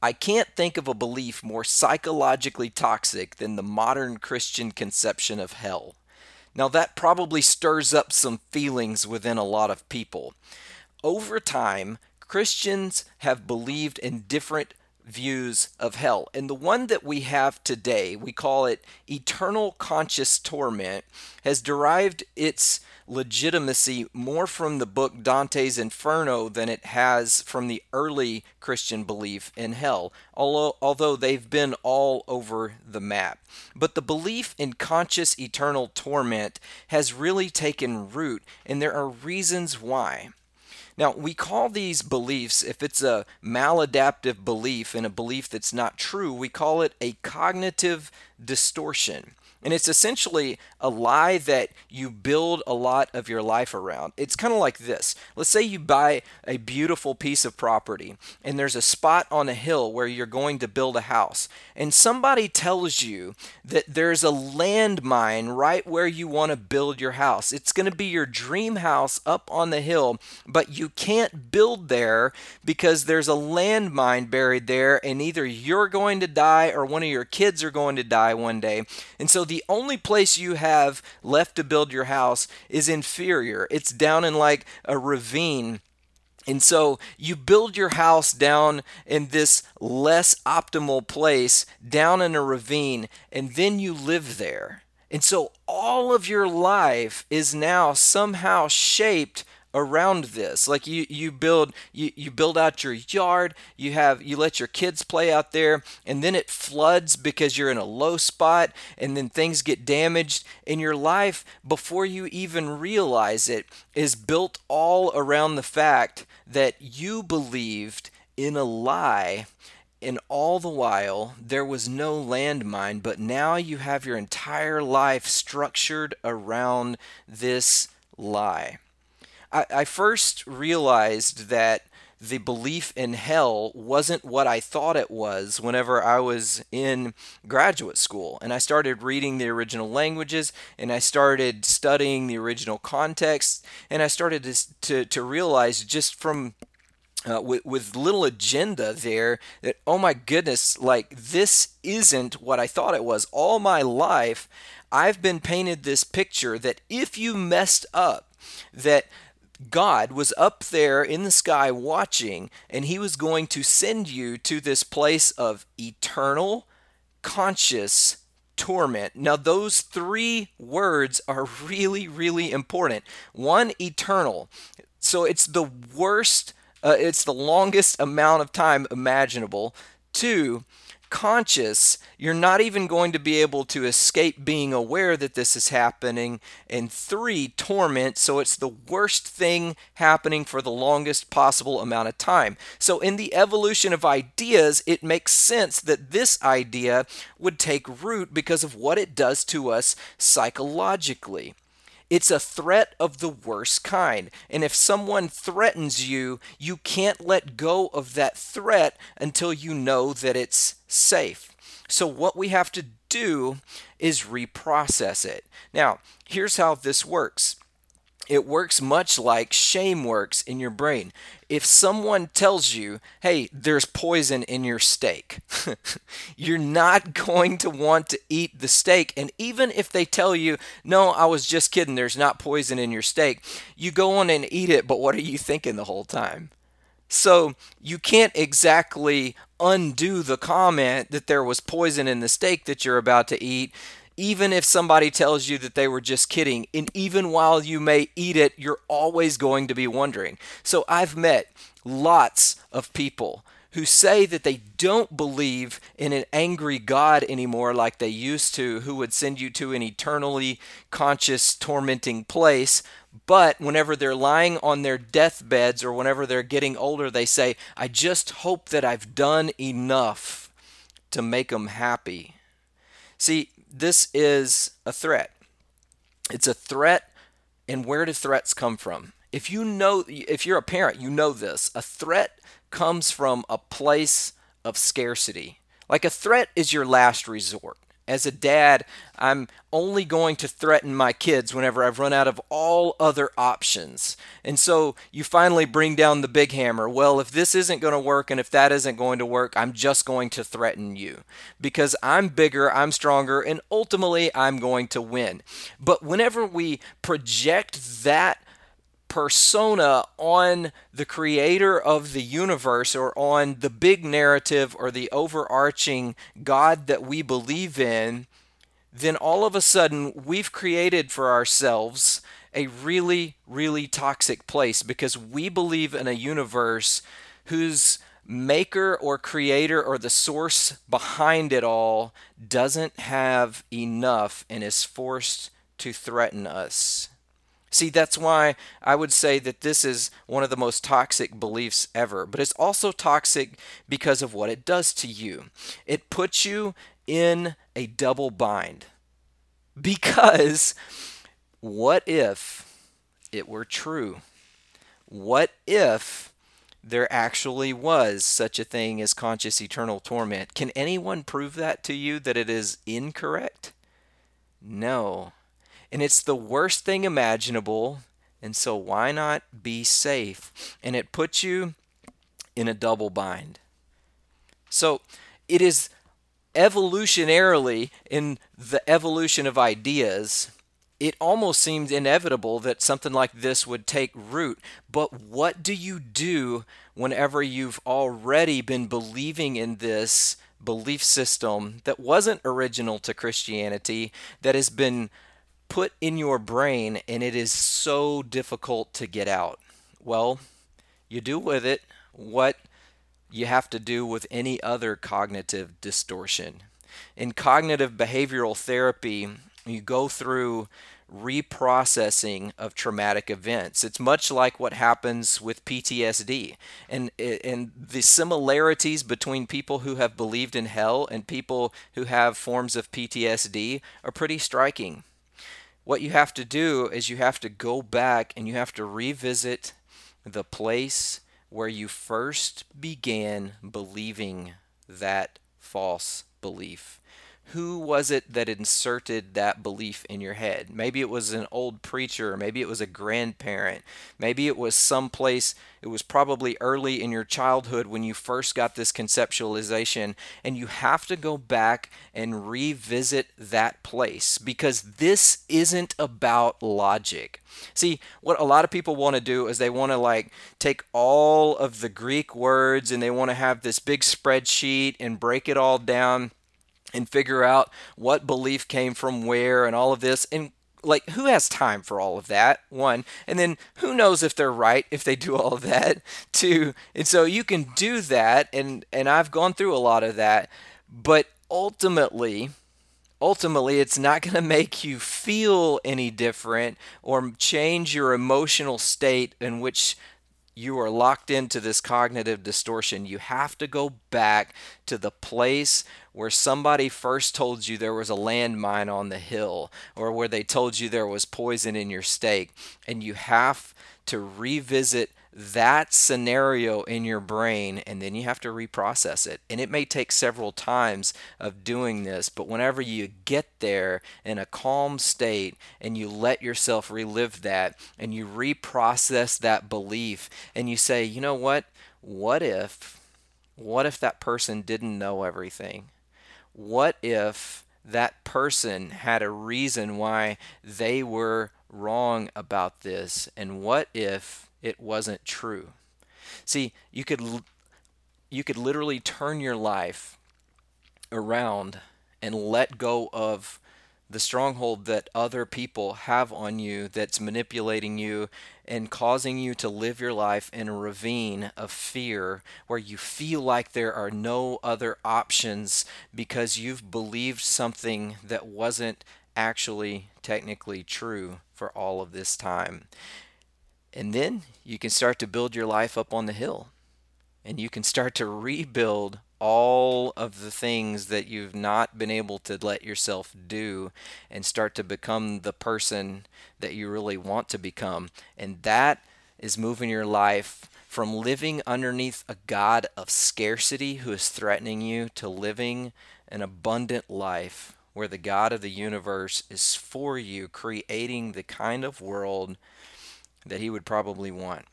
I can't think of a belief more psychologically toxic than the modern Christian conception of hell. Now, that probably stirs up some feelings within a lot of people. Over time, Christians have believed in different views of hell. And the one that we have today, we call it eternal conscious torment, has derived its legitimacy more from the book Dante's Inferno than it has from the early Christian belief in hell, although, although they've been all over the map. But the belief in conscious eternal torment has really taken root, and there are reasons why. Now, we call these beliefs, if it's a maladaptive belief and a belief that's not true, we call it a cognitive distortion. And it's essentially a lie that you build a lot of your life around. It's kind of like this. Let's say you buy a beautiful piece of property and there's a spot on a hill where you're going to build a house. And somebody tells you that there's a landmine right where you want to build your house. It's going to be your dream house up on the hill, but you can't build there because there's a landmine buried there and either you're going to die or one of your kids are going to die one day. And so the only place you have left to build your house is inferior. It's down in like a ravine. And so you build your house down in this less optimal place, down in a ravine, and then you live there. And so all of your life is now somehow shaped around this. Like you you build you, you build out your yard you have you let your kids play out there and then it floods because you're in a low spot and then things get damaged in your life before you even realize it is built all around the fact that you believed in a lie and all the while there was no landmine but now you have your entire life structured around this lie I, I first realized that the belief in hell wasn't what I thought it was whenever I was in graduate school. And I started reading the original languages and I started studying the original context. And I started to, to, to realize just from uh, with, with little agenda there that, oh my goodness, like this isn't what I thought it was. All my life, I've been painted this picture that if you messed up, that God was up there in the sky watching, and he was going to send you to this place of eternal, conscious torment. Now, those three words are really, really important. One, eternal. So it's the worst, uh, it's the longest amount of time imaginable. Two, conscious, you're not even going to be able to escape being aware that this is happening. And three, torment. So it's the worst thing happening for the longest possible amount of time. So in the evolution of ideas, it makes sense that this idea would take root because of what it does to us psychologically. It's a threat of the worst kind. And if someone threatens you, you can't let go of that threat until you know that it's safe. So, what we have to do is reprocess it. Now, here's how this works it works much like shame works in your brain. If someone tells you, hey, there's poison in your steak, you're not going to want to eat the steak. And even if they tell you, no, I was just kidding, there's not poison in your steak, you go on and eat it, but what are you thinking the whole time? So you can't exactly undo the comment that there was poison in the steak that you're about to eat even if somebody tells you that they were just kidding, and even while you may eat it, you're always going to be wondering. So I've met lots of people who say that they don't believe in an angry God anymore like they used to, who would send you to an eternally conscious, tormenting place. But whenever they're lying on their deathbeds or whenever they're getting older, they say, I just hope that I've done enough to make them happy. See, this is a threat. It's a threat, and where do threats come from? If you know, if you're a parent, you know this. A threat comes from a place of scarcity. Like a threat is your last resort. As a dad, I'm only going to threaten my kids whenever I've run out of all other options. And so you finally bring down the big hammer. Well, if this isn't going to work and if that isn't going to work, I'm just going to threaten you because I'm bigger, I'm stronger, and ultimately I'm going to win. But whenever we project that persona on the creator of the universe or on the big narrative or the overarching God that we believe in, then all of a sudden we've created for ourselves a really, really toxic place because we believe in a universe whose maker or creator or the source behind it all doesn't have enough and is forced to threaten us. See, that's why I would say that this is one of the most toxic beliefs ever. But it's also toxic because of what it does to you. It puts you in a double bind. Because what if it were true? What if there actually was such a thing as conscious eternal torment? Can anyone prove that to you that it is incorrect? No. And it's the worst thing imaginable. And so, why not be safe? And it puts you in a double bind. So, it is evolutionarily in the evolution of ideas. It almost seems inevitable that something like this would take root. But what do you do whenever you've already been believing in this belief system that wasn't original to Christianity, that has been put in your brain and it is so difficult to get out? Well, you do with it what you have to do with any other cognitive distortion. In cognitive behavioral therapy, you go through reprocessing of traumatic events. It's much like what happens with PTSD. And, and the similarities between people who have believed in hell and people who have forms of PTSD are pretty striking what you have to do is you have to go back and you have to revisit the place where you first began believing that false belief. Who was it that inserted that belief in your head? Maybe it was an old preacher, maybe it was a grandparent, maybe it was someplace, it was probably early in your childhood when you first got this conceptualization. And you have to go back and revisit that place because this isn't about logic. See, what a lot of people want to do is they want to like take all of the Greek words and they want to have this big spreadsheet and break it all down and figure out what belief came from where and all of this. And like who has time for all of that? One. And then who knows if they're right if they do all of that? Two. And so you can do that and and I've gone through a lot of that. But ultimately ultimately it's not going to make you feel any different or change your emotional state in which you are locked into this cognitive distortion. You have to go back to the place where somebody first told you there was a landmine on the hill or where they told you there was poison in your steak. And you have to revisit that scenario in your brain and then you have to reprocess it. And it may take several times of doing this, but whenever you get there in a calm state and you let yourself relive that and you reprocess that belief and you say, you know what? What if, what if that person didn't know everything? What if that person had a reason why they were wrong about this? And what if it wasn't true. See, you could you could literally turn your life around and let go of the stronghold that other people have on you that's manipulating you and causing you to live your life in a ravine of fear where you feel like there are no other options because you've believed something that wasn't actually technically true for all of this time. And then you can start to build your life up on the hill. And you can start to rebuild all of the things that you've not been able to let yourself do and start to become the person that you really want to become. And that is moving your life from living underneath a God of scarcity who is threatening you to living an abundant life where the God of the universe is for you, creating the kind of world that He would probably want.